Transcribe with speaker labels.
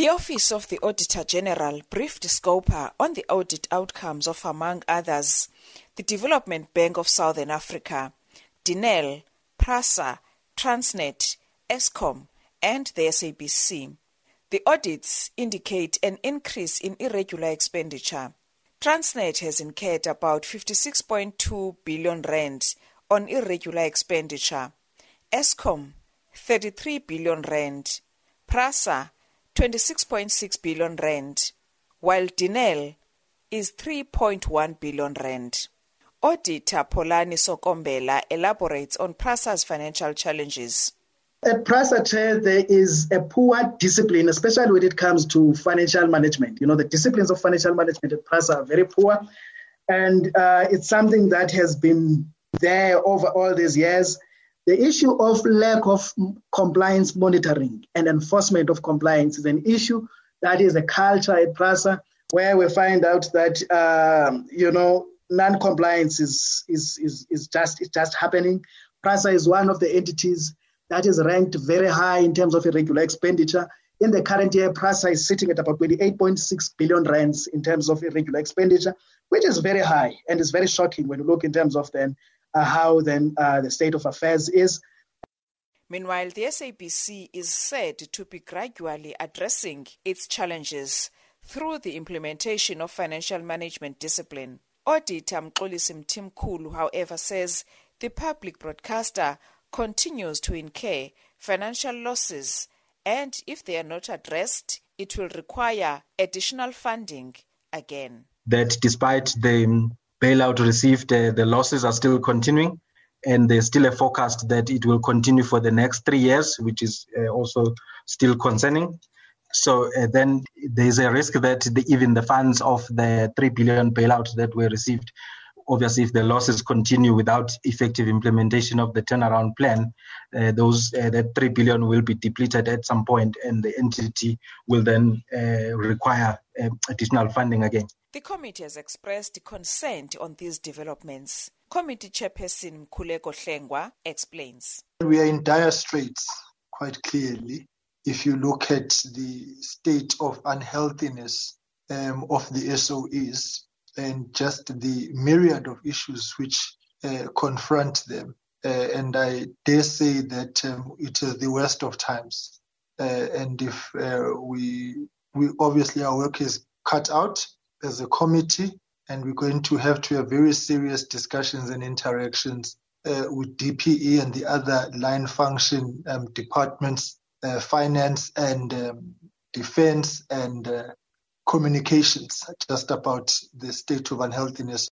Speaker 1: The Office of the Auditor General briefed Scopa on the audit outcomes of, among others, the Development Bank of Southern Africa, Denel, PRASA, Transnet, Eskom, and the SABC. The audits indicate an increase in irregular expenditure. Transnet has incurred about 56.2 billion rand on irregular expenditure. Eskom 33 billion rand. PRASA 26.6 billion rand, while Denel is 3.1 billion rand. Auditor Polani Sokombela elaborates on PRASA's financial challenges.
Speaker 2: At PRASA, there is a poor discipline, especially when it comes to financial management. You know, the disciplines of financial management at PRASA are very poor. And uh, it's something that has been there over all these years. The issue of lack of compliance monitoring and enforcement of compliance is an issue that is a culture at PRASA where we find out that, uh, you know, non-compliance is, is, is, is just, is just happening. PRASA is one of the entities that is ranked very high in terms of irregular expenditure. In the current year, PRASA is sitting at about 28.6 billion rands in terms of irregular expenditure, which is very high and is very shocking when you look in terms of then how then uh, the state of affairs is.
Speaker 1: Meanwhile, the SABC is said to be gradually addressing its challenges through the implementation of financial management discipline. Auditor Mxolisi Mthimkhulu, however, says the public broadcaster continues to incur financial losses and if they are not addressed, it will require additional funding again.
Speaker 3: That despite the bailout received, uh, the losses are still continuing and there's still a forecast that it will continue for the next three years, which is uh, also still concerning. So uh, then there's a risk that the, even the funds of the 3 billion bailout that were received obviously, if the losses continue without effective implementation of the turnaround plan, uh, those uh, that three billion will be depleted at some point, and the entity will then uh, require additional funding again.
Speaker 1: The committee has expressed consent on these developments. Committee Chairperson Mkhuleko Hlengwa explains.
Speaker 4: We are in dire straits, quite clearly. If you look at the state of unhealthiness um, of the SOEs, and just the myriad of issues which uh, confront them. Uh, and I dare say that um, it is the worst of times. Uh, and if uh, we, we obviously our work is cut out as a committee, and we're going to have to have very serious discussions and interactions uh, with DPE and the other line function um, departments, uh, finance and um, defense and communications just about the state of unhealthiness